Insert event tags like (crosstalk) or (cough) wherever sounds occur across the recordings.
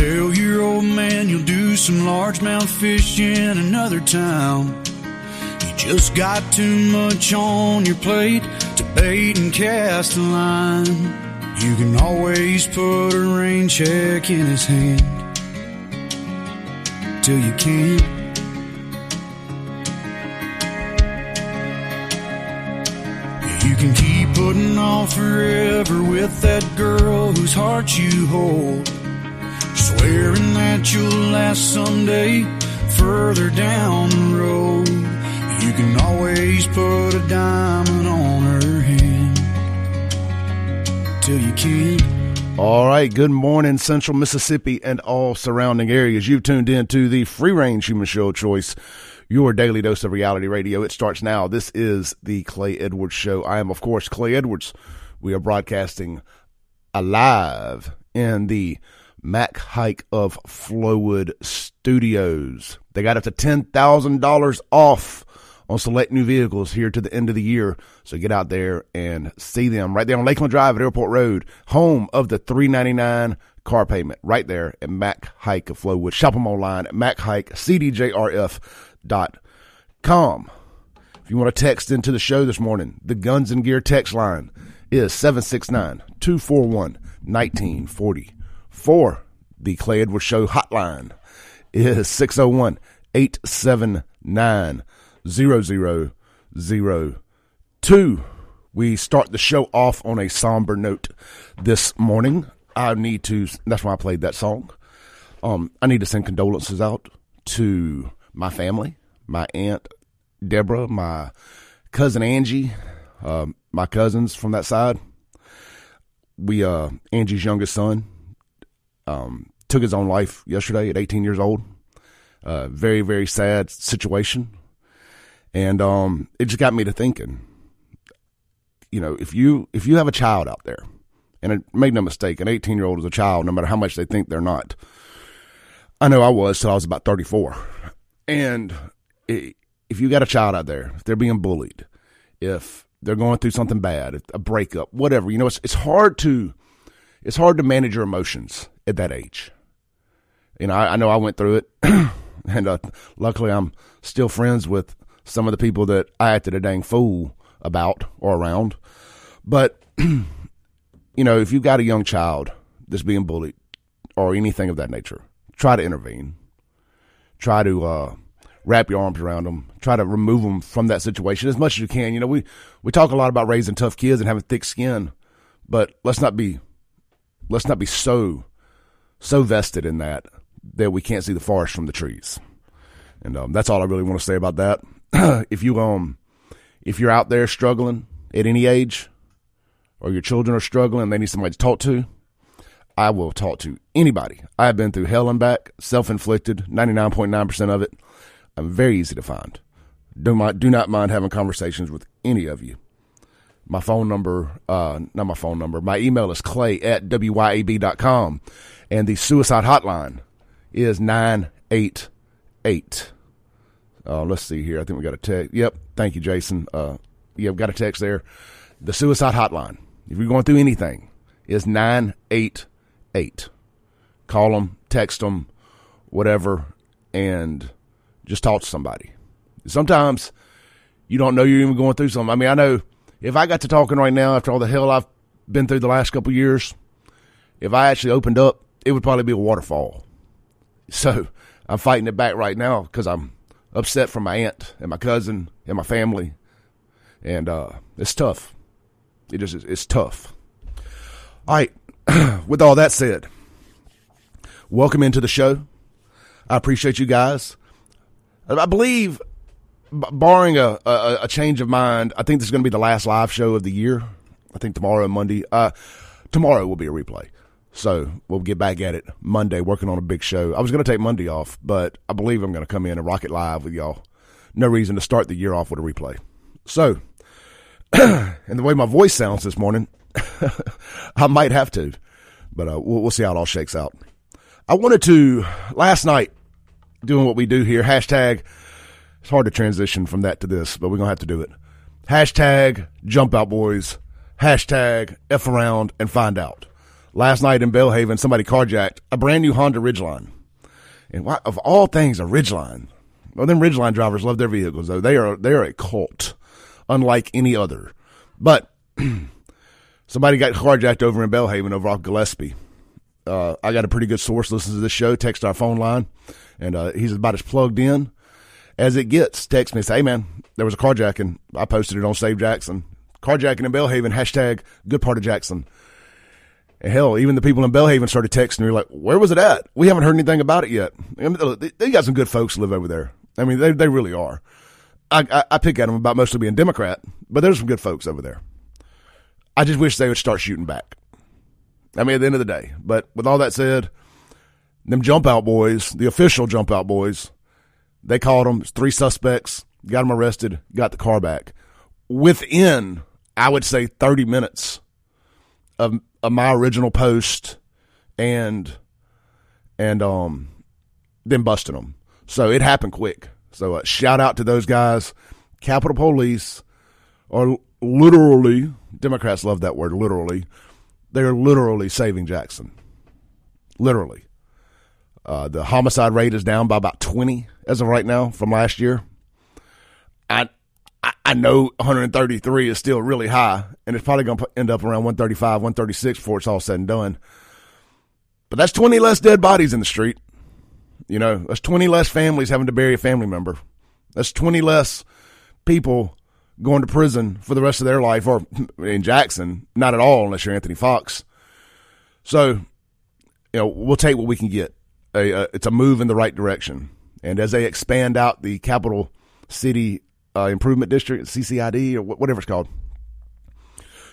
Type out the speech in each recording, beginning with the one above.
Tell your old man you'll do some largemouth fishing in another town. You just got too much on your plate to bait and cast a line. You can always put a rain check in his hand till you can't. You can keep putting off forever with that girl whose heart you hold. Swearing that you'll last someday further down the road. You can always put a diamond on her hand till you can't. All right. Good morning, Central Mississippi and all surrounding areas. You've tuned in to the Free Range Human Show Choice, your daily dose of reality radio. It starts now. This is the Clay Edwards Show. I am, of course, Clay Edwards. We are broadcasting uh, alive in the Mac Haik of Flowood Studios. They got up to $10,000 off on select new vehicles here to the end of the year. So get out there and see them right there on Lakeland Drive at Airport Road, home of the 399 car payment right there at Mac Haik of Flowood. Shop them online at machikecdjrf.com. If you want to text into the show this morning, the Guns and Gear text line is 769 241 1944. The Clay Edwards Show hotline is 601 879 0002. We start the show off on a somber note this morning. I need to, that's why I played that song. Um, I need to send condolences out to my family, my aunt Deborah, my cousin Angie, uh, my cousins from that side. We, uh, Angie's youngest son, um, took his own life yesterday at 18 years old. Uh, very, very sad situation. And um, it just got me to thinking. You know, if you if you have a child out there, and it, make no mistake, an 18 year old is a child, no matter how much they think they're not. I know I was till I was about 34, and it, if you got a child out there, if they're being bullied, if they're going through something bad, a breakup, whatever, you know, it's it's hard to it's hard to manage your emotions at that age. You know, I, I know I went through it, (clears throat) and uh, luckily I'm still friends with some of the people that I acted a dang fool about or around. But, (clears throat) you know, if you've got a young child that's being bullied or anything of that nature, try to intervene. Try to uh, wrap your arms around them. Try to remove them from that situation as much as you can. You know, we, we talk a lot about raising tough kids and having thick skin, but let's not be let's not be so so vested in that that we can't see the forest from the trees. And um, that's all I really want to say about that. (clears throat) if you um if you're out there struggling at any age, or your children are struggling, they need somebody to talk to. I will talk to anybody. I have been through hell and back, self inflicted, ninety nine point nine percent of it. I'm very easy to find. Do my do not mind having conversations with any of you. My phone number, uh, not my phone number. My email is clay at wyab.com. And the suicide hotline is 988 uh, let's see here. I think we got a text. Yep. Thank you, Jason. Uh, yeah, we've got a text there. The suicide hotline, if you're going through anything, is 988. Call them, text them, whatever, and just talk to somebody. Sometimes you don't know you're even going through something. I mean, I know if I got to talking right now after all the hell I've been through the last couple years, if I actually opened up, it would probably be a waterfall. So I'm fighting it back right now because I'm upset for my aunt and my cousin and my family, and uh, it's tough. It just it's tough. All right. (clears throat) With all that said, welcome into the show. I appreciate you guys. I believe, barring a, a, a change of mind, I think this is going to be the last live show of the year. I think tomorrow Monday. Uh, tomorrow will be a replay. So we'll get back at it Monday, working on a big show. I was going to take Monday off, but I believe I'm going to come in and rock it live with y'all. No reason to start the year off with a replay. So, (clears throat) and the way my voice sounds this morning, (laughs) I might have to, but uh, we'll, we'll see how it all shakes out. I wanted to last night doing what we do here. Hashtag. It's hard to transition from that to this, but we're gonna have to do it. Hashtag jump out boys. Hashtag f around and find out last night in Belhaven, somebody carjacked a brand new Honda Ridgeline. And why, of all things, a Ridgeline. Well, them Ridgeline drivers love their vehicles, though. They are they are a cult, unlike any other. But (clears throat) somebody got carjacked over in Belhaven over off Gillespie. Uh, I got a pretty good source listens to this show. Text our phone line, and uh, he's about as plugged in as it gets. Text me, say, "Hey man, there was a carjacking. I posted it on Save Jackson. Carjacking in Belhaven. Hashtag good part of Jackson." Hell, even the people in Belhaven started texting me like, "Where was it at? We haven't heard anything about it yet." I mean, they got some good folks live over there. I mean, they they really are. I, I, I pick at them about mostly being Democrat, but there's some good folks over there. I just wish they would start shooting back. I mean, at the end of the day. But with all that said, them jump out boys, the official jump out boys, they called them. Three suspects, got them arrested, got the car back. Within, I would say, 30 minutes of, my original post and and um then busting them. So it happened quick. So uh, shout out to those guys. Capitol Police are literally Democrats love that word literally. They are literally saving Jackson. Literally. Uh, the homicide rate is down by about 20 as of right now from last year. I I know 133 is still really high, and it's probably going to end up around 135, 136 before it's all said and done. But that's 20 less dead bodies in the street. You know, that's 20 less families having to bury a family member. That's 20 less people going to prison for the rest of their life, or (laughs) in Jackson, not at all unless you're Anthony Fox. So, you know, we'll take what we can get. A, a, it's a move in the right direction. And as they expand out the capital city uh, improvement district, CCID, or whatever it's called,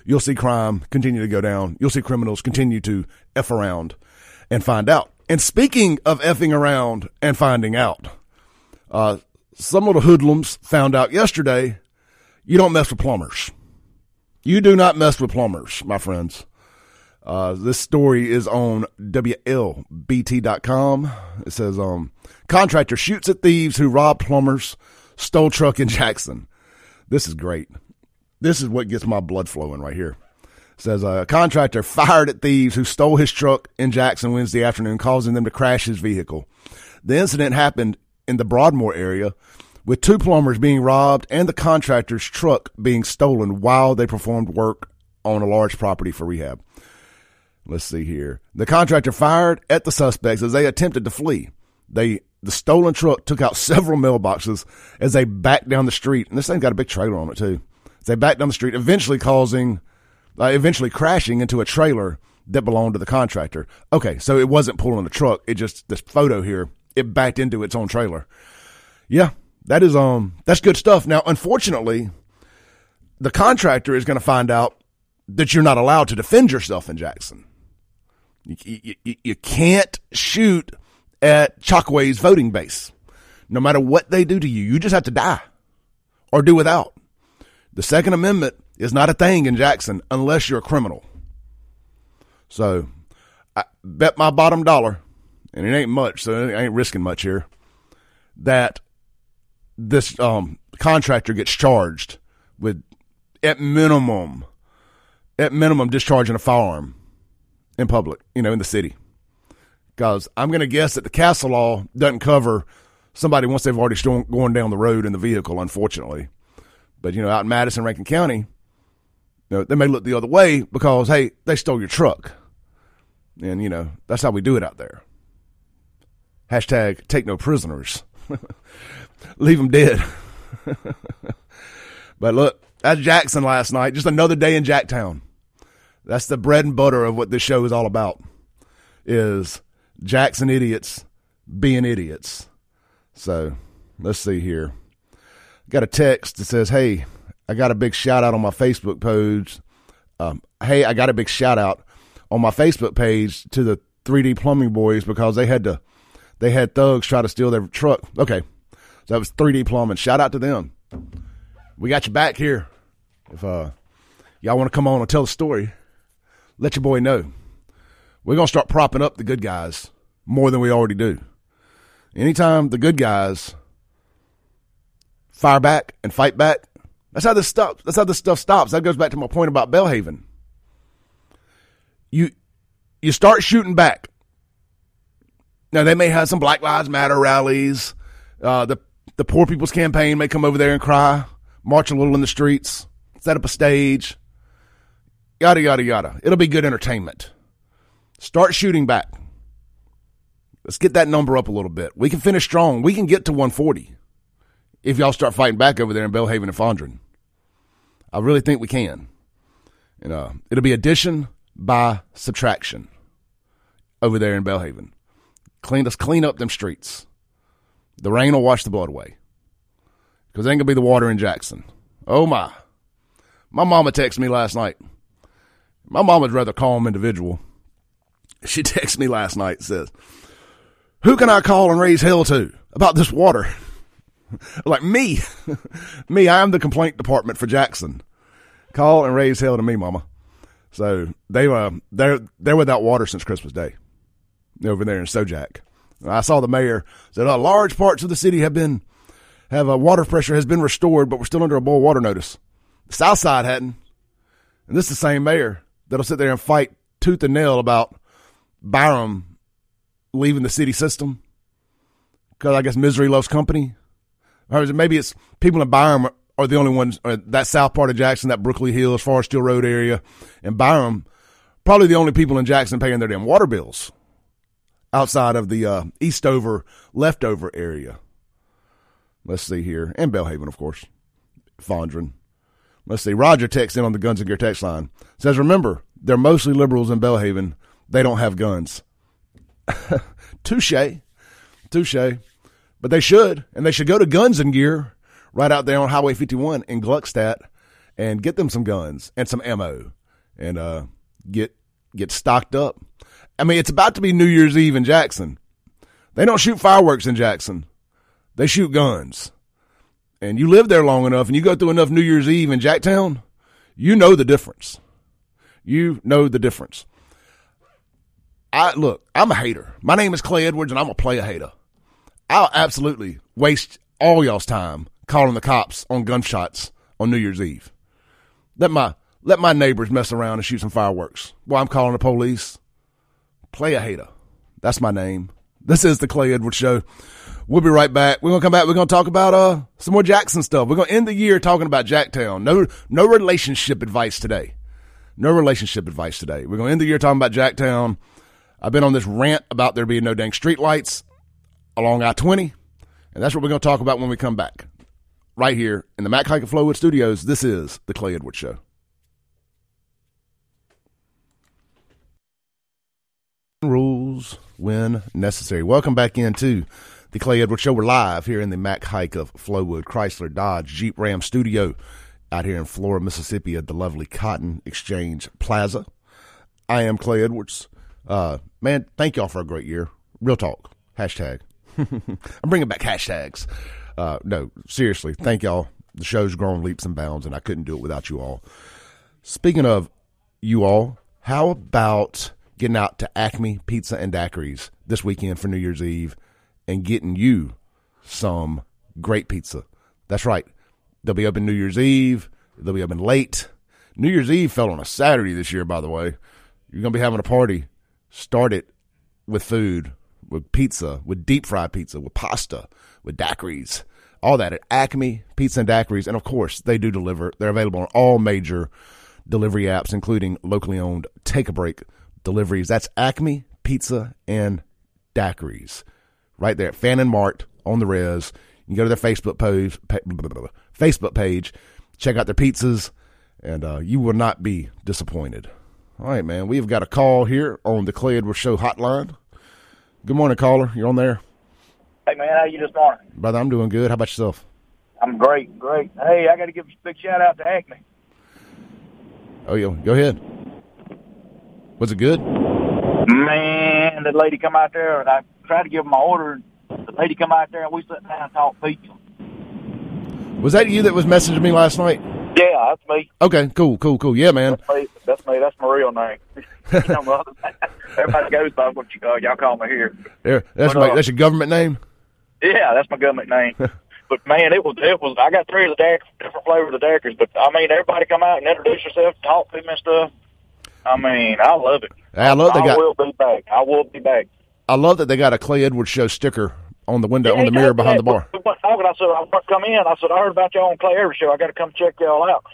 you'll see crime continue to go down. You'll see criminals continue to F around and find out. And speaking of effing around and finding out, uh, some the hoodlums found out yesterday you don't mess with plumbers. You do not mess with plumbers, my friends. Uh, this story is on WLBT.com. It says, um, contractor shoots at thieves who rob plumbers, stole truck in Jackson. This is great. This is what gets my blood flowing right here. It says uh, a contractor fired at thieves who stole his truck in Jackson Wednesday afternoon, causing them to crash his vehicle. The incident happened in the Broadmoor area with two plumbers being robbed and the contractor's truck being stolen while they performed work on a large property for rehab. Let's see here. The contractor fired at the suspects as they attempted to flee. They the stolen truck took out (laughs) several mailboxes as they backed down the street, and this thing got a big trailer on it too. They backed down the street, eventually causing, uh, eventually crashing into a trailer that belonged to the contractor. Okay, so it wasn't pulling the truck; it just this photo here, it backed into its own trailer. Yeah, that is um that's good stuff. Now, unfortunately, the contractor is going to find out that you're not allowed to defend yourself in Jackson. You, you, you can't shoot at Chokwe's voting base. No matter what they do to you, you just have to die or do without. The Second Amendment is not a thing in Jackson unless you're a criminal. So I bet my bottom dollar, and it ain't much, so I ain't risking much here, that this um, contractor gets charged with at minimum, at minimum discharging a firearm in public, you know, in the city. Because I'm going to guess that the castle law doesn't cover somebody once they've already st- going down the road in the vehicle, unfortunately. But, you know, out in Madison, Rankin County, you know, they may look the other way because, hey, they stole your truck. And, you know, that's how we do it out there. Hashtag take no prisoners. (laughs) leave them dead. (laughs) but look, that's Jackson last night. Just another day in Jacktown. That's the bread and butter of what this show is all about. Is Jackson idiots being idiots. So let's see here. Got a text that says, "Hey, I got a big shout out on my Facebook page. Um, hey, I got a big shout out on my Facebook page to the 3D Plumbing Boys because they had to, they had thugs try to steal their truck. Okay, so that was 3D Plumbing. Shout out to them. We got you back here. If uh, y'all want to come on and tell the story, let your boy know. We're going to start propping up the good guys more than we already do. Anytime the good guys fire back and fight back, that's how this stops. That's how this stuff stops. That goes back to my point about Belhaven. You you start shooting back. Now they may have some Black Lives Matter rallies. Uh, the the Poor People's Campaign may come over there and cry, march a little in the streets, set up a stage, yada yada yada. It'll be good entertainment. Start shooting back. Let's get that number up a little bit. We can finish strong. We can get to 140 if y'all start fighting back over there in Belhaven and Fondren. I really think we can. And uh, it'll be addition by subtraction over there in Belhaven. Clean us clean up them streets. The rain will wash the blood away. Because ain't gonna be the water in Jackson. Oh my. My mama texted me last night. My mama's rather calm individual. (laughs) She texted me last night says, Who can I call and raise hell to about this water? (laughs) like me. (laughs) me, I am the complaint department for Jackson. Call and raise hell to me, mama. So they uh they're they're without water since Christmas Day over there in Sojak. I saw the mayor said uh, large parts of the city have been have a uh, water pressure has been restored, but we're still under a boil water notice. The South Side hadn't, and this is the same mayor that'll sit there and fight tooth and nail about Byram leaving the city system because I guess misery loves company. Or maybe it's people in Byram are the only ones, or that south part of Jackson, that Brooklyn Hills, Forest Hill Road area, and Byram, probably the only people in Jackson paying their damn water bills outside of the uh, Eastover leftover area. Let's see here. And Belhaven, of course. Fondren. Let's see. Roger texts in on the Guns and Gear text line. Says, remember, they're mostly liberals in Belhaven. They don't have guns. (laughs) Touche. Touche. But they should. And they should go to Guns and Gear right out there on Highway 51 in Gluckstadt and get them some guns and some ammo and uh, get get stocked up. I mean, it's about to be New Year's Eve in Jackson. They don't shoot fireworks in Jackson. They shoot guns. And you live there long enough and you go through enough New Year's Eve in Jacktown, you know the difference. You know the difference. I look, I'm a hater. My name is Clay Edwards and I'm a play a hater. I'll absolutely waste all y'all's time calling the cops on gunshots on New Year's Eve. Let my let my neighbors mess around and shoot some fireworks while I'm calling the police. Play a hater. That's my name. This is the Clay Edwards Show. We'll be right back. We're gonna come back. We're gonna talk about uh some more Jackson stuff. We're gonna end the year talking about Jacktown. No no relationship advice today. No relationship advice today. We're gonna end the year talking about Jacktown. I've been on this rant about there being no dang street lights along I twenty, and that's what we're gonna talk about when we come back right here in the Mac Haik and Flowood studios. This is the Clay Edwards Show. Rules when necessary. Welcome back into the Clay Edwards Show. We're live here in the Mac Haik of Flowood Chrysler Dodge Jeep Ram studio out here in Flora, Mississippi at the lovely Cotton Exchange Plaza. I am Clay Edwards. Uh, man, thank y'all for a great year. Real talk. Hashtag. (laughs) I'm bringing back hashtags. Uh, no, seriously, thank y'all. The show's grown leaps and bounds, and I couldn't do it without you all. Speaking of you all, how about getting out to Acme Pizza and Daiquiris this weekend for New Year's Eve and getting you some great pizza? That's right. They'll be open New Year's Eve. They'll be open late. New Year's Eve fell on a Saturday this year, by the way. You're going to be having a party. Start it with food, with pizza, with deep fried pizza, with pasta, with daiquiris, all that at Acme Pizza and Daiquiris. And of course, they do deliver. They're available on all major delivery apps, including locally owned Take a Break deliveries. That's Acme Pizza and Daiquiris. Right there at Fannin Mart on the res. You can go to their Facebook page, Facebook page, check out their pizzas, and uh, you will not be disappointed. All right, man. We've got a call here on the Clay Edwards Show hotline. Good morning, caller. You're on there. Hey man, how you this morning? Brother, I'm doing good. How about yourself? I'm great, great. Hey, I got to give a big shout out to Acme. Oh, yeah. Go ahead. Was it good? Man, the lady come out there and I tried to give my order. And the lady come out there and we sat down and talked pizza. Was that you that was messaging me last night? Yeah, that's me. Okay, cool, cool, cool. Yeah, man. That's me. That's me. That's my real name. you know, everybody goes by what you call. Y'all call me here. There, that's But, my uh, that's your government name. Yeah, that's my government name. (laughs) but man, it was it was. I got three of the Dac different flavors of the Dackers. But I mean, everybody come out and introduce yourself, talk to me and stuff. I mean, I love it. I love they I got. will be back. I will be back. I love that they got a Clay Edwards show sticker on the window on the mirror behind the bar. we went talking. I said, I want to come in. I said, I heard about y'all on Clay Everett show. I got to come check y'all out.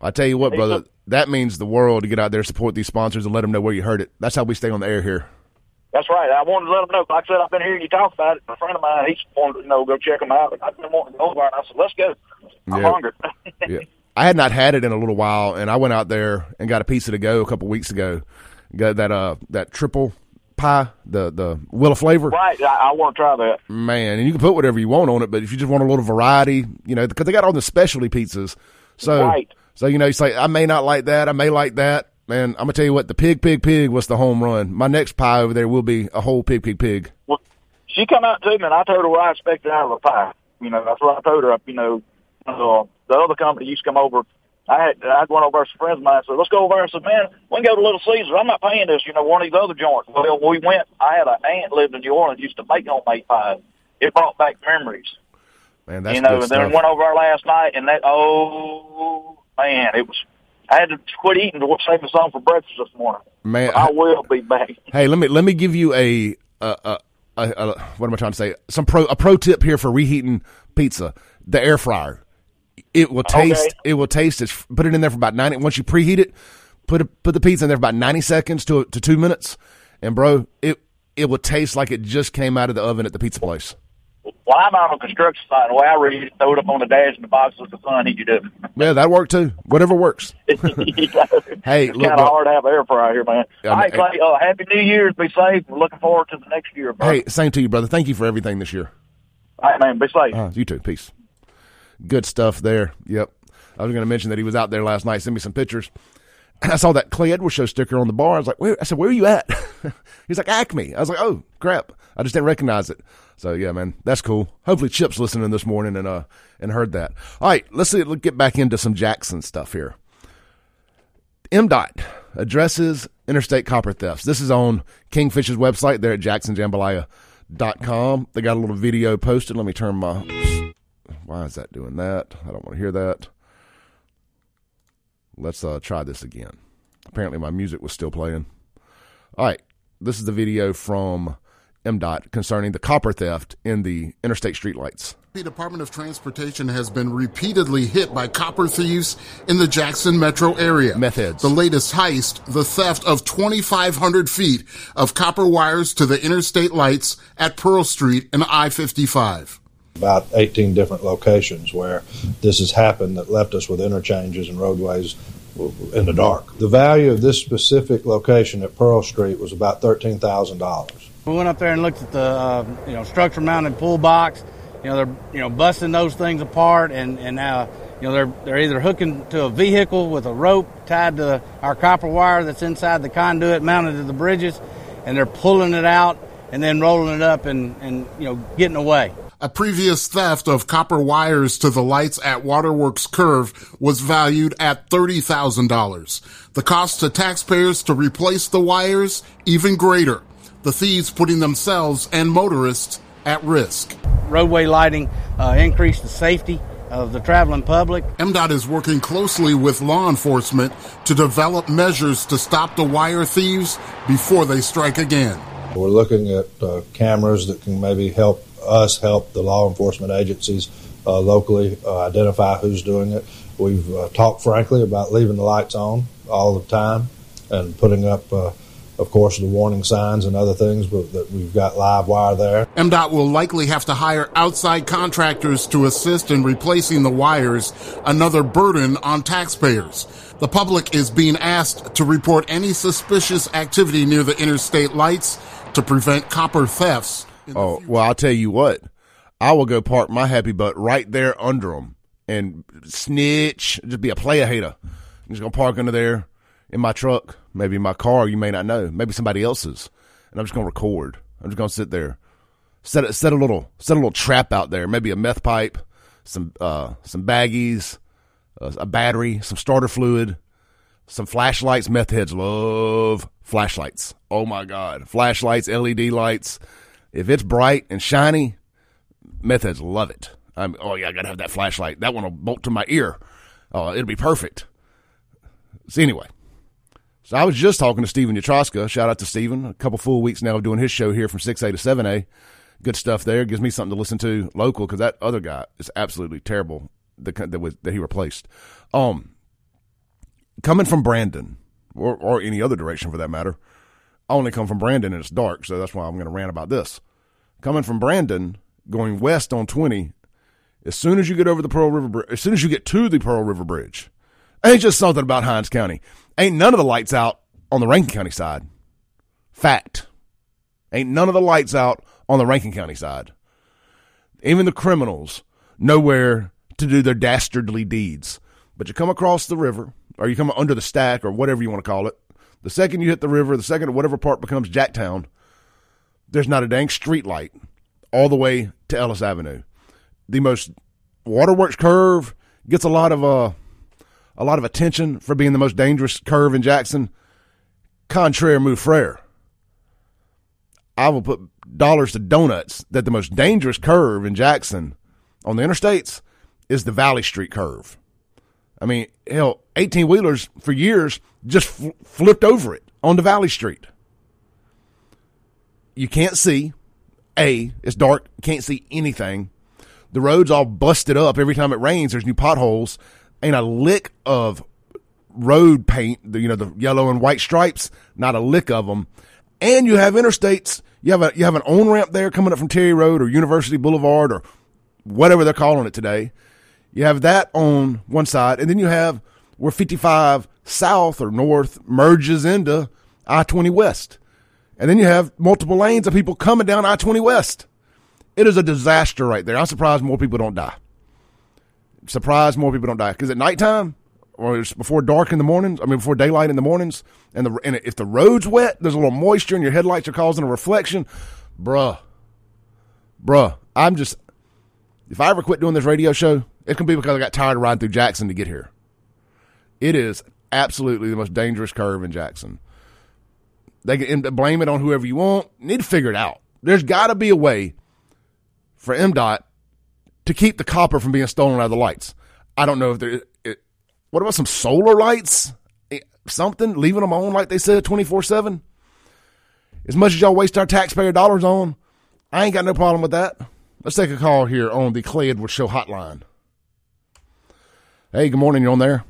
I tell you what, brother, that means the world to get out there support these sponsors and let them know where you heard it. That's how we stay on the air here. That's right. I wanted to let them know. Like I said, I've been hearing you talk about it. A friend of mine, he's wanted to you know go check them out. I've been wanting to go over, and I said, let's go. I'm Yeah. hungry. (laughs) Yeah. I had not had it in a little while, and I went out there and got a piece of to go a couple weeks ago. Got that uh that triple pie, the the wheel of flavor. right. I, I want to try that. man, and you can put whatever you want on it, but if you just want a little variety, you know, because they got all the specialty pizzas. So, Right. So you know, you say I may not like that, I may like that. Man, I'm gonna tell you what, the pig, pig, pig was the home run. My next pie over there will be a whole pig, pig, pig. Well, she come out to me, and I told her what I expected out of a pie. You know, that's what I told her. You know, uh, the other company used to come over. I had I'd went over to some friends of mine. and said, "Let's go over there." I said, "Man, we can go to Little Caesars. I'm not paying this. You know, one of these other joints." Well, we went. I had an aunt lived in New Orleans used to make homemade pies. It brought back memories. Man, that's you know, good and then stuff. went over there last night, and that oh man, it was. I had to quit eating to save me some for breakfast this morning. Man, I will be back. Hey, let me let me give you a, a, a, what am I trying to say? Some pro a pro tip here for reheating pizza: the air fryer. It will taste. Okay. It will taste. It's, put it in there for about ninety. Once you preheat it, put it, put the pizza in there for about ninety seconds to to two minutes, and bro, it it will taste like it just came out of the oven at the pizza place. Well, I'm out on a construction site. The way I read it, throw it up on the dash in the box with the sun. He could do Yeah, that worked too. Whatever works. (laughs) (laughs) Hey, it's look, kind of hard to have air fryer here, man. All right. Clay. Uh, happy New Year's. Be safe. We're looking forward to the next year, bro. Hey, same to you, brother. Thank you for everything this year. All right, man. Be safe. Uh, you too. Peace. Good stuff there. Yep. I was going to mention that he was out there last night. Send me some pictures. (clears throat) I saw that Clay Edwards show sticker on the bar. I was like, where? I said, where are you at? (laughs) He's like, Acme. I was like, oh crap. I just didn't recognize it. So yeah, man, that's cool. Hopefully Chip's listening this morning and uh and heard that. All right, let's see. Let's get back into some Jackson stuff here. MDOT addresses interstate copper thefts. This is on Kingfish's website. They're at jacksonjambalaya.com. They got a little video posted. Let me turn my. Why is that doing that? I don't want to hear that. Let's uh, try this again. Apparently, my music was still playing. All right. This is the video from MDOT concerning the copper theft in the interstate streetlights. The Department of Transportation has been repeatedly hit by copper thieves in the Jackson metro area. Meth heads. The latest heist, the theft of 2,500 feet of copper wires to the interstate lights at Pearl Street and I-55. about 18 different locations where this has happened that left us with interchanges and roadways w- w- in the dark. The value of this specific location at Pearl Street was about $13,000. We went up there and looked at the uh, you know structure mounted pull box. You know they're you know busting those things apart and and uh, you know they're they're either hooking to a vehicle with a rope tied to our copper wire that's inside the conduit mounted to the bridges, and they're pulling it out and then rolling it up and and you know getting away. A previous theft of copper wires to the lights at Waterworks Curve was valued at $30,000. The cost to taxpayers to replace the wires even greater. The thieves putting themselves and motorists at risk. Roadway lighting uh, increase the safety of the traveling public. MDOT is working closely with law enforcement to develop measures to stop the wire thieves before they strike again. We're looking at uh, cameras that can maybe help us help the law enforcement agencies uh, locally uh, identify who's doing it. We've uh, talked frankly about leaving the lights on all the time and putting up, uh, of course, the warning signs and other things, but that we've got live wire there. MDOT will likely have to hire outside contractors to assist in replacing the wires, another burden on taxpayers. The public is being asked to report any suspicious activity near the interstate lights to prevent copper thefts. in the Oh, well, I'll tell you what. I will go park my happy butt right there under them and snitch, just be a player hater. I'm just going to park under there in my truck, maybe my car, you may not know, maybe somebody else's. And I'm just going to record. I'm just going to sit there. Set, a- set a little, set a little trap out there, maybe a meth pipe, some, uh, some baggies, uh, a battery, some starter fluid, some flashlights. Meth heads love flashlights. Oh my God. Flashlights, LED lights. If it's bright and shiny, meth heads love it. I'm, oh yeah, I gotta have that flashlight. That one will bolt to my ear. Oh, it'll be perfect. So anyway, So I was just talking to Stephen Yatroska. Shout out to Stephen. A couple full weeks now of doing his show here from 6A to 7A. Good stuff there. Gives me something to listen to local because that other guy is absolutely terrible that, that, was, that he replaced. Um, coming from Brandon or, or any other direction for that matter, I only come from Brandon and it's dark, so that's why I'm going to rant about this. Coming from Brandon, going west on 20, as soon as you get over the Pearl River Bridge, as soon as you get to the Pearl River Bridge, ain't just something about Hinds County. Ain't none of the lights out on the Rankin County side. Fact. Ain't none of the lights out on the Rankin County side. Even the criminals nowhere to do their dastardly deeds. But you come across the river, or you come under the stack, or whatever you want to call it. The second you hit the river, the second whatever part becomes Jacktown, there's not a dang street light all the way to Ellis Avenue. The most waterworks curve gets a lot of uh, a lot of attention for being the most dangerous curve in Jackson. Contraire move frere. I will put dollars to donuts that the most dangerous curve in Jackson on the interstates is the Valley Street curve. I mean, hell, 18 wheelers for years just fl- flipped over it on the Valley Street. You can't see. A, it's dark. Can't see anything. The road's all busted up. Every time it rains, there's new potholes. Ain't a lick of road paint, you know, the yellow and white stripes, not a lick of them. And you have interstates. You have a, you have an on ramp there coming up from Terry Road or University Boulevard or whatever they're calling it today. You have that on one side, and then you have where 55 south or north merges into I 20 west. And then you have multiple lanes of people coming down I 20 west. It is a disaster right there. I'm surprised more people don't die. Surprised more people don't die. Because at nighttime, or it's before dark in the mornings, I mean, before daylight in the mornings, and, the, and if the road's wet, there's a little moisture and your headlights are causing a reflection. Bruh. Bruh. I'm just, if I ever quit doing this radio show, it can be because I got tired of riding through Jackson to get here. It is absolutely the most dangerous curve in Jackson. They can blame it on whoever you want. need to figure it out. There's got to be a way for MDOT to keep the copper from being stolen out of the lights. I don't know if there. It, what about some solar lights? Eh, something leaving them on like they said twenty four seven. As much as y'all waste our taxpayer dollars on, I ain't got no problem with that. Let's take a call here on the Clay Edwards Show hotline. Hey, good morning. You're on there.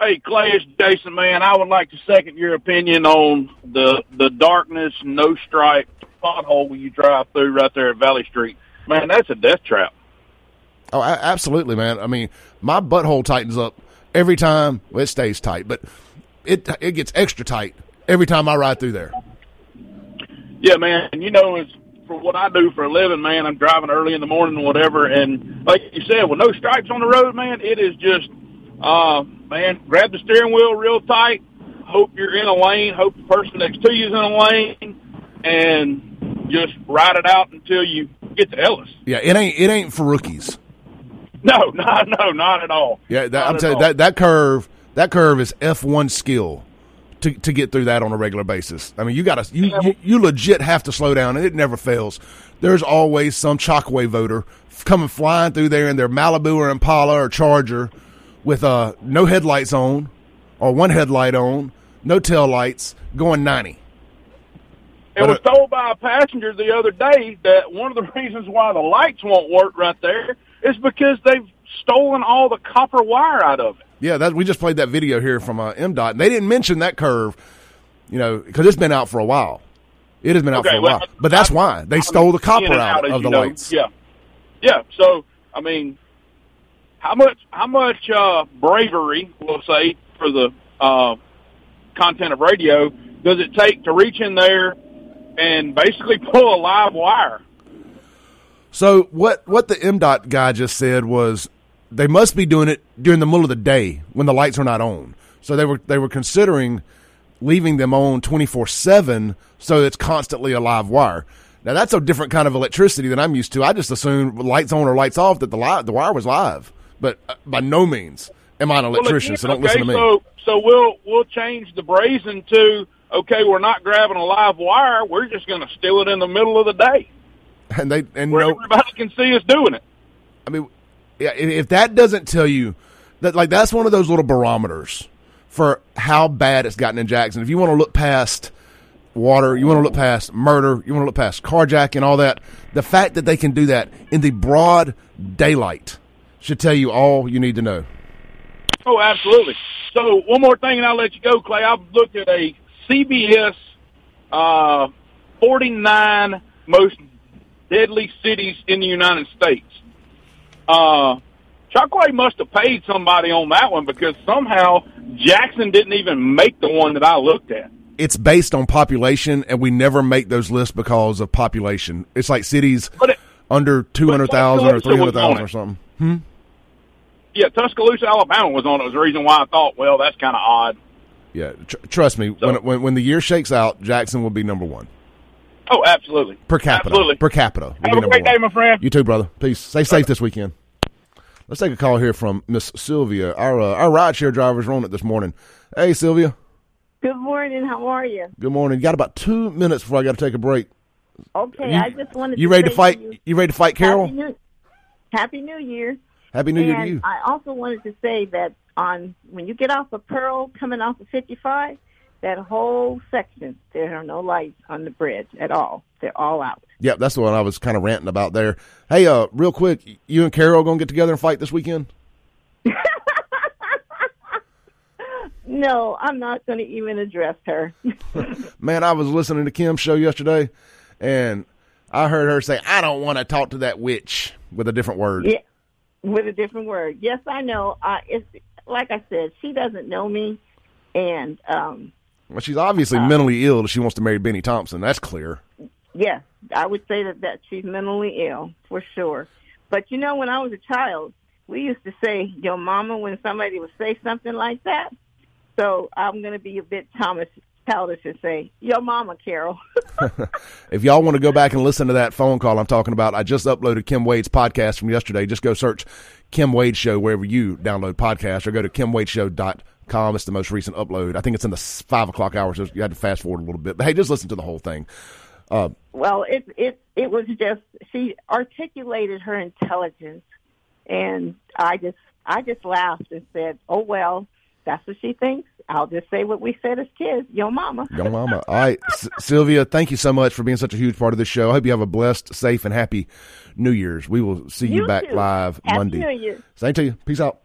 Hey, Clay, it's Jason, man. I would like to second your opinion on the the darkness, no stripe pothole when you drive through right there at Valley Street. Man, that's a death trap. Oh, absolutely, man. I mean, my butthole tightens up every time. Well, it stays tight, but it it gets extra tight every time I ride through there. Yeah, man. And you know, it's for what I do for a living, man, I'm driving early in the morning, whatever. And like you said, with no stripes on the road, man, it is just, uh, man, grab the steering wheel real tight. Hope you're in a lane. Hope the person next to you is in a lane, and just ride it out until you get to Ellis. Yeah, it ain't it ain't for rookies. No, (laughs) no, no, not at all. Yeah, that, I'm telling you, that that curve that curve is F one skill to to get through that on a regular basis. I mean, you got to you, you, you legit have to slow down, and it never fails. There's always some Chokwe voter coming flying through there in their Malibu or Impala or Charger with uh no headlights on or one headlight on, no tail lights, going ninety. It was told by a passenger the other day that one of the (laughs) reasons why the lights won't work right there is because they've stolen all the copper wire out of it. Yeah, that we just played that video here from uh, MDOT, and they didn't mention that curve, you know, because it's been out for a while. It has been out okay, for a well, while, but that's why they stole the copper out, out of the know. lights. Yeah, yeah. So I mean, how much how much uh, bravery, we'll say, for the uh, content of radio does it take to reach in there and basically pull a live wire? So what what the MDOT guy just said was they must be doing it during the middle of the day when the lights are not on. So they were they were considering leaving them on 24/7 so it's constantly a live wire. Now that's a different kind of electricity than I'm used to. I just assumed lights on or lights off that the li- the wire was live. But uh, by no means am I an electrician, well, so don't okay, listen to me. So so we'll we'll change the brazen to okay, we're not grabbing a live wire, we're just going to steal it in the middle of the day. (laughs) And they and where no, everybody can see us doing it. I mean, yeah, if that doesn't tell you that, like, that's one of those little barometers for how bad it's gotten in Jackson. If you want to look past water, you want to look past murder, you want to look past carjacking, and all that. The fact that they can do that in the broad daylight should tell you all you need to know. Oh, absolutely. So one more thing, and I'll let you go, Clay. I've looked at a CBS uh, 49 most deadly cities in the United States. Uh, Chokwe must have paid somebody on that one because somehow Jackson didn't even make the one that I looked at. It's based on population, and we never make those lists because of population. It's like cities it, under 200,000 or Tuscaloosa was 300,000 or something. yeah, Tuscaloosa, Alabama was on it. Was the reason why I thought, well, that's kind of odd. Yeah, tr- trust me. So- when, when when the year shakes out, Jackson will be number one Oh, absolutely. per capita. Absolutely. Per capita, will be Have a number great one. day, my friend. You too, brother. Peace. Stay safe this weekend. Let's take a call here from Miss Sylvia. Our uh, our rideshare drivers are on it this morning. Hey, Sylvia. Good morning. How are you? Good morning. You got about two minutes before I got to take a break. Okay, You- I just wanted. You to ready to say fight? you, You ready to fight, Carol? Happy New, Happy New Year. Happy New Year and to you. I also wanted to say that on when you get off of Pearl, coming off of 55, that whole section there are no lights on the bridge at all. They're all out. Yep, that's the one I was kind of ranting about there. Hey, uh, real quick, you and Carol gonna get together and fight this weekend? (laughs) No, I'm not going to even address her. (laughs) Man, I was listening to Kim's show yesterday, and I heard her say, "I don't want to talk to that witch" with a different word. yeah, with a different word. Yes, I know. Uh, it's like I said, she doesn't know me, and um, Well, she's obviously mentally ill. if She wants to marry Bennie Thompson. That's clear. Yes, I would say that, that she's mentally ill for sure. But you know, when I was a child, we used to say "your mama" when somebody would say something like that. So I'm going to be a bit Thomas childish and say "your mama, Carol." (laughs) If y'all want to go back and listen to that phone call I'm talking about, I just uploaded Kim Wade's podcast from yesterday. Just go search Kim Wade Show wherever you download podcasts or go to kimwadeshow.com. It's the most recent upload. I think it's in the five o'clock hour, so you had to fast forward a little bit. But hey, just listen to the whole thing. Uh, well, it it it was just she articulated her intelligence, and I just I just laughed and said, "Oh well." That's what she thinks. I'll just say what we said as kids. Yo, mama. Yo, mama. All right, S- Sylvia, thank you so much for being such a huge part of this show. I hope you have a blessed, safe, and happy New Year's. We will see you, You back too. live Happy Monday. New Year. Same to you. Peace out.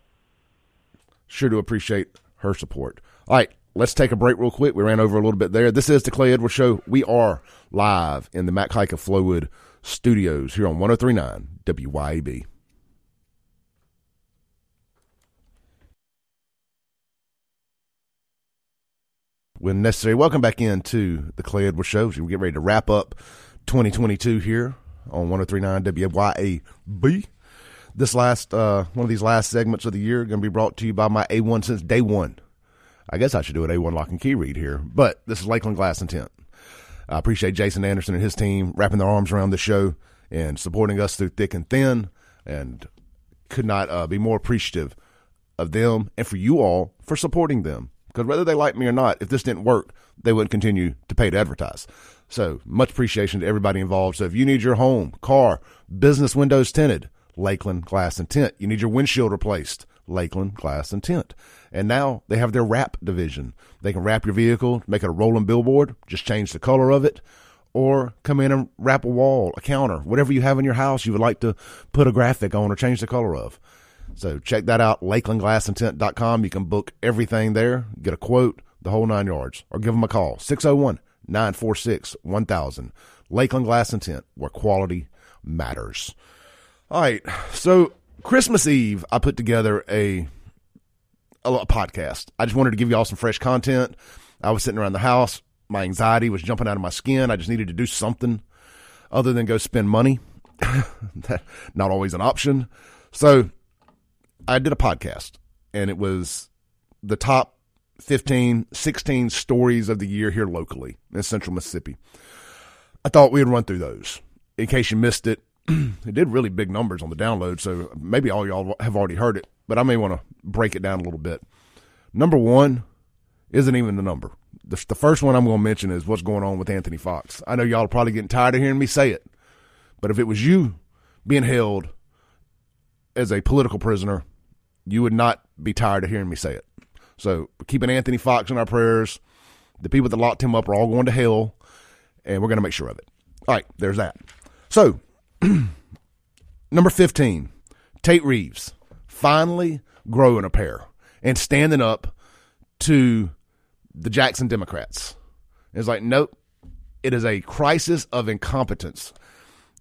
Sure to appreciate her support. All right, let's take a break real quick. We ran over a little bit there. This is the Clay Edwards Show. We are live in the Mac Haik of Flowood studios here on 1039 WYAB. When necessary. Welcome back into the Clay Edwards Show. We get ready to wrap up 2022 here on 1039 WYAB. This last uh, one of these last segments of the year going to be brought to you by my A1 since day one. I guess I should do an A1 lock and key read here, but this is Lakeland Glass and Tint. I appreciate Jason Anderson and his team wrapping their arms around the show and supporting us through thick and thin, and could not uh, be more appreciative of them and for you all for supporting them. Because whether they like me or not, if this didn't work, they wouldn't continue to pay to advertise. So much appreciation to everybody involved. So if you need your home, car, business windows tinted, Lakeland Glass and Tint. You need your windshield replaced, Lakeland Glass and Tint. And now they have their wrap division. They can wrap your vehicle, make it a rolling billboard, just change the color of it, or come in and wrap a wall, a counter, whatever you have in your house you would like to put a graphic on or change the color of. So check that out, lakelandglassandtint.com. You can book everything there, get a quote, the whole nine yards, or give them a call, 601 946 1000. Lakeland Glass and Tint, where quality matters. All right. So Christmas Eve, I put together a, a, a podcast. I just wanted to give y'all some fresh content. I was sitting around the house. My anxiety was jumping out of my skin. I just needed to do something other than go spend money. (laughs) Not always an option. So I did a podcast and it was the top 15, 16 stories of the year here locally in central Mississippi. I thought we'd run through those in case you missed it. (clears throat) it did really big numbers on the download, so maybe all y'all have already heard it, but I may want to break it down a little bit. Number one isn't even the number. The, the first one I'm going to mention is what's going on with Anthony Fox. I know y'all are probably getting tired of hearing me say it, but if it was you being held as a political prisoner, you would not be tired of hearing me say it. So keeping Anthony Fox in our prayers. The people that locked him up are all going to hell, and we're going to make sure of it. All right, there's that. So, (clears throat) number 15, Tate Reeves finally growing a pair and standing up to the Jackson Democrats. It's like, nope, it is a crisis of incompetence.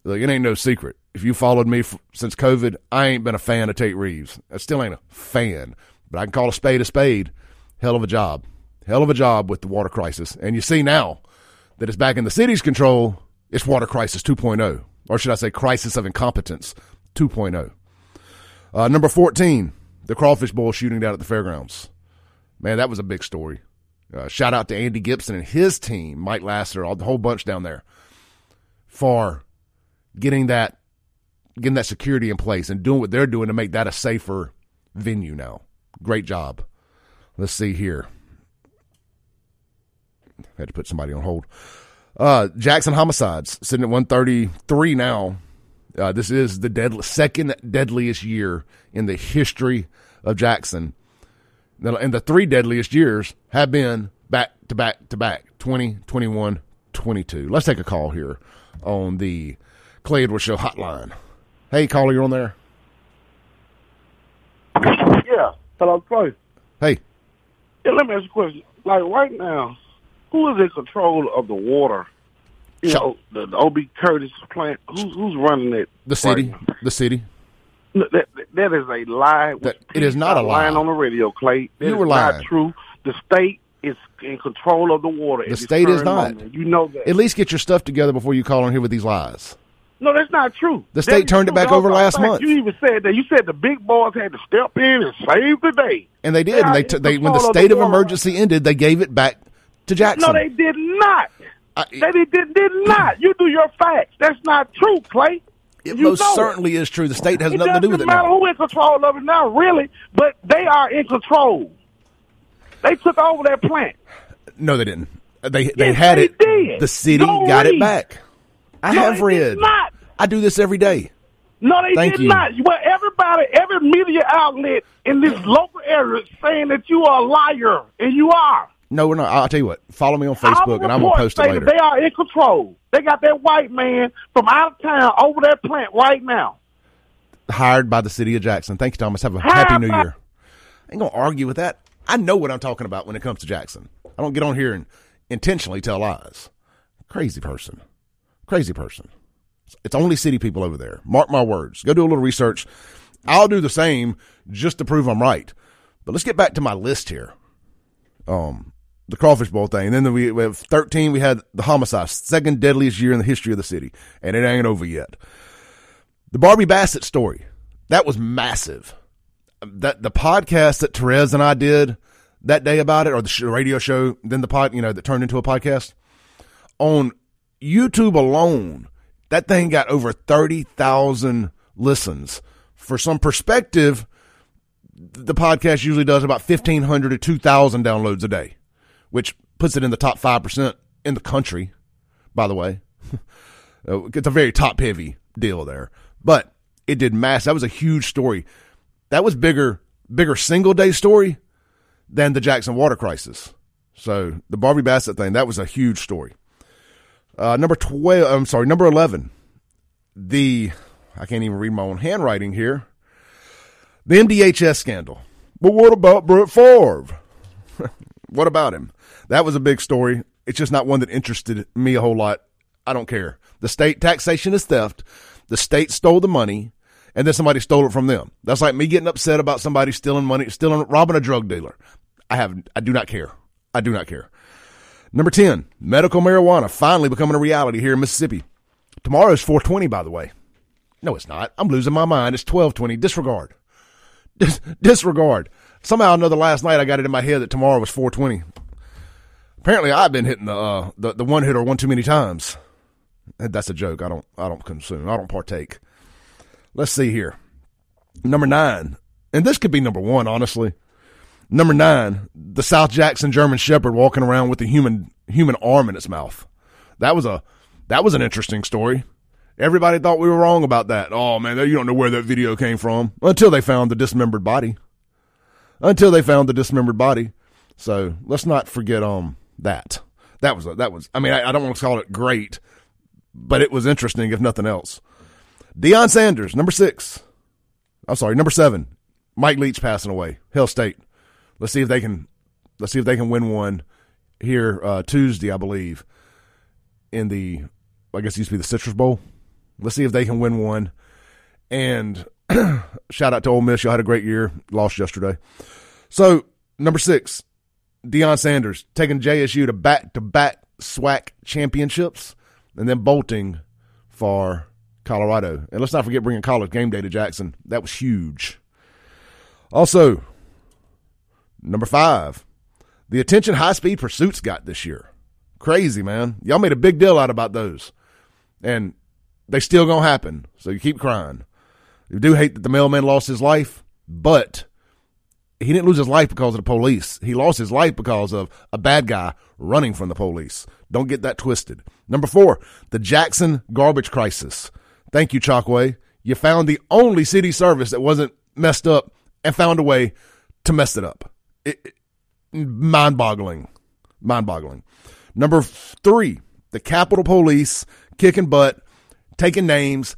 It ain't no secret. If you followed me since COVID, I ain't been a fan of Tate Reeves. I still ain't a fan, but I can call a spade a spade. Hell of a job. Hell of a job with the water crisis. And you see now that it's back in the city's control, it's water crisis 2.0. Or should I say crisis of incompetence 2.0. Uh, number 14, the Crawfish Bowl shooting down at the fairgrounds. Man, that was a big story. Uh, shout out to Andy Gibson and his team, Mike Lasser, all the whole bunch down there, for getting that getting that security in place and doing what they're doing to make that a safer venue now. Great job. Let's see here. Had to put somebody on hold. Uh, Jackson homicides sitting at 133 now. Uh, this is the second deadliest year in the history of Jackson. And the three deadliest years have been back to back to back 20, 21, 22. Let's take a call here on the Clay Edwards Show hotline. Hey, caller, you're on there. Yeah. Hello, Clay. Hey. Yeah, let me ask you a question. Like right now, who is in control of the water? You know, the, the OB Curtis plant. Who's who's running it? The city. Right the city. No, that that is a lie. That, it is not a lie. Lying on the radio, Clay. That you were lying. Not true. The state is in control of the water. The state is not. Moment. You know that. At least get your stuff together before you call on here with these lies. No, that's not true. The state turned it back over last month. You even said that. You said the big boys had to step in and save the day. And they did. They and they, t- they when the state of, the of emergency ended, they gave it back to Jackson. No, they did not. I, they did, did not. You do your facts. That's not true, Clay. It you most certainly it. is true. The state has it nothing to do with it now. It doesn't matter who in control of it now, really, but they are in control. They took over that plant. No, they didn't. They they yes, had they it. Did. The city Go got read. it back. I no, have read. not. I do this every day. No, they Thank did you. not. Well, everybody, every media outlet in this local area is saying that you are a liar, and you are. No, we're not. I'll tell you what. Follow me on Facebook, and I'm gonna post it later. They are in control. They got that white man from out of town over that plant right now. Hired by the city of Jackson. Thank you, Thomas. Have a Hired happy New by- Year. I ain't gonna argue with that. I know what I'm talking about when it comes to Jackson. I don't get on here and intentionally tell lies. Crazy person. Crazy person. It's only city people over there. Mark my words. Go do a little research. I'll do the same just to prove I'm right. But let's get back to my list here. Um, the crawfish bowl thing. And then we, we have 13. We had the homicide, second deadliest year in the history of the city, and it ain't over yet. The Barbie Bassett story that was massive. That the podcast that Therese and I did that day about it, or the radio show, then the pod, you know, that turned into a podcast on YouTube alone. That thing got over 30,000 listens. For some perspective, the podcast usually does about 1,500 to 2,000 downloads a day, which puts it in the top 5% in the country, by the way. (laughs) it's a very top heavy deal there. But it did mass. That was a huge story. That was bigger, bigger single day story than the Jackson water crisis. So the Barbie Bassett thing, that was a huge story. Uh, number 12, I'm sorry, number 11, the, I can't even read my own handwriting here. The MDHS scandal. But what about Brett Favre? (laughs) what about him? That was a big story. It's just not one that interested me a whole lot. I don't care. The state taxation is theft. The state stole the money and then somebody stole it from them. That's like me getting upset about somebody stealing money, stealing, robbing a drug dealer. I have, I do not care. I do not care. Number 10, medical marijuana finally becoming a reality here in Mississippi. Tomorrow is 420, by the way. No, it's not. I'm losing my mind. It's 1220. Disregard. Dis- disregard. Somehow or another last night I got it in my head that tomorrow was 420. Apparently I've been hitting the, uh, the, the one hitter one too many times. That's a joke. I don't, I don't consume. I don't partake. Let's see here. Number nine, and this could be number one, honestly. Number nine, the South Jackson German Shepherd walking around with a human human arm in its mouth. That was a that was an interesting story. Everybody thought we were wrong about that. Oh man, you don't know where that video came from until they found the dismembered body. until they found the dismembered body. So let's not forget um that. That was that was. I mean, I, I don't want to call it great, but it was interesting if nothing else. Deion Sanders, number six. I'm sorry, number seven. Mike Leach passing away. Hill State. Let's see if they can. Let's see if they can win one here uh, Tuesday, I believe. In the, I guess it used to be the Citrus Bowl. Let's see if they can win one. And (clears throat) shout out to Ole Miss. Y'all had a great year. Lost yesterday. So number six, Deion Sanders taking JSU to back to back SWAC championships, and then bolting for Colorado. And let's not forget bringing college game day to Jackson. That was huge. Also, number five, the attention high speed pursuits got this year. Crazy, man. Y'all made a big deal out about those. And they still gonna happen. So you keep crying. You do hate that the mailman lost his life, but he didn't lose his life because of the police. He lost his life because of a bad guy running from the police. Don't get that twisted. Number four, the Jackson garbage crisis. Thank you, Chokwe. You found the only city service that wasn't messed up and found a way to mess it up. It, it, mind boggling. Mind boggling. Number three, the Capitol Police kicking butt, taking names,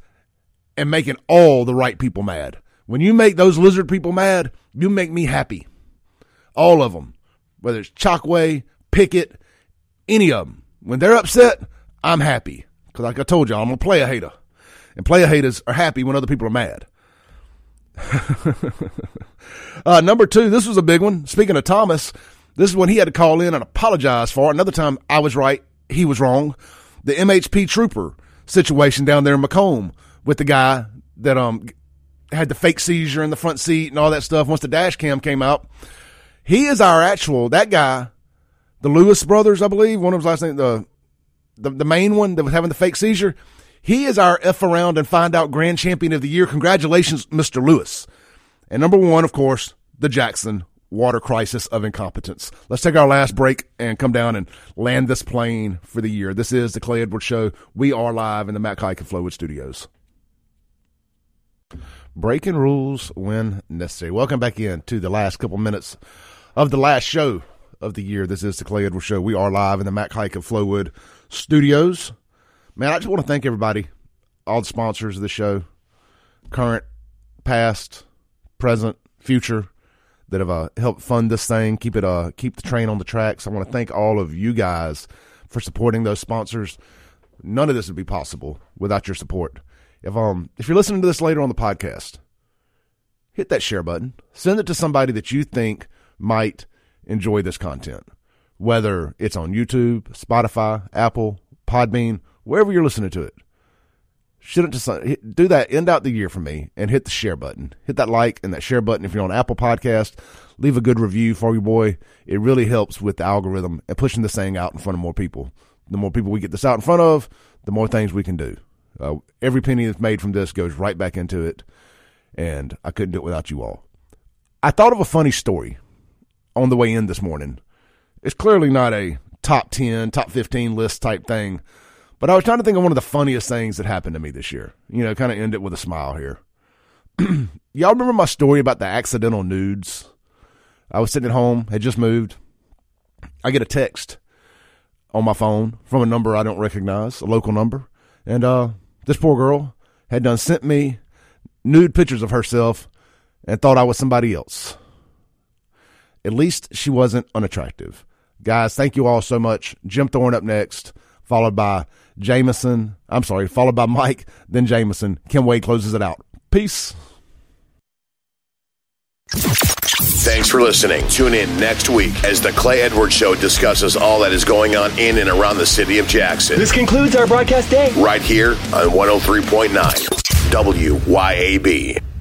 and making all the right people mad. When you make those lizard people mad, you make me happy. All of them. Whether it's Chokwe, Pickett, any of them. When they're upset, I'm happy. Because like I told you, I'm a player hater. And player haters are happy when other people are mad. (laughs) uh, number two, this was a big one. Speaking of Thomas, this is when he had to call in and apologize for. Another time I was right, he was wrong. The MHP trooper situation down there in McComb with the guy that um had the fake seizure in the front seat and all that stuff. Once the dash cam came out, he is our actual that guy, the Lewis brothers, I believe. One of his last name, the the the main one that was having the fake seizure. He is our F around and find out grand champion of the year. Congratulations, Mr. Lewis. And number one, of course, the Jackson water crisis of incompetence. Let's take our last break and come down and land this plane for the year. This is the Clay Edwards Show. We are live in the Mac Haik and Flowood Studios. Breaking rules when necessary. Welcome back in to the last couple minutes of the last show of the year. This is the Clay Edwards Show. We are live in the Mac Haik and Flowood Studios. Man, I just want to thank everybody, all the sponsors of the show, current, past, present, future, that have uh, helped fund this thing, keep it uh, keep the train on the tracks. I want to thank all of you guys for supporting those sponsors. None of this would be possible without your support. If um if you're listening to this later on the podcast, hit that share button. Send it to somebody that you think might enjoy this content. Whether it's on YouTube, Spotify, Apple, Podbean, wherever you're listening to it. Shouldn't just do that. End out the year for me and hit the share button. Hit that like and that share button. If you're on Apple Podcast, leave a good review for your boy. It really helps with the algorithm and pushing this thing out in front of more people. The more people we get this out in front of, the more things we can do. Uh, every penny that's made from this goes right back into it, and I couldn't do it without you all. I thought of a funny story on the way in this morning. It's clearly not a top 10, top 15 list type thing, but I was trying to think of one of the funniest things that happened to me this year. You know, kind of end it with a smile here. (clears throat) Y'all remember my story about the accidental nudes? I was sitting at home, had just moved. I get a text on my phone from a number I don't recognize, a local number. And uh, this poor girl had done sent me nude pictures of herself and thought I was somebody else. At least she wasn't unattractive. Guys, thank you all so much. Jim Thorne up next, followed by Jameson. I'm sorry, followed by Mike, then Jameson. Kim Wade closes it out. Peace. Thanks for listening. Tune in next week as the Clay Edwards Show discusses all that is going on in and around the city of Jackson. This concludes our broadcast day. Right here on 103.9 WYAB.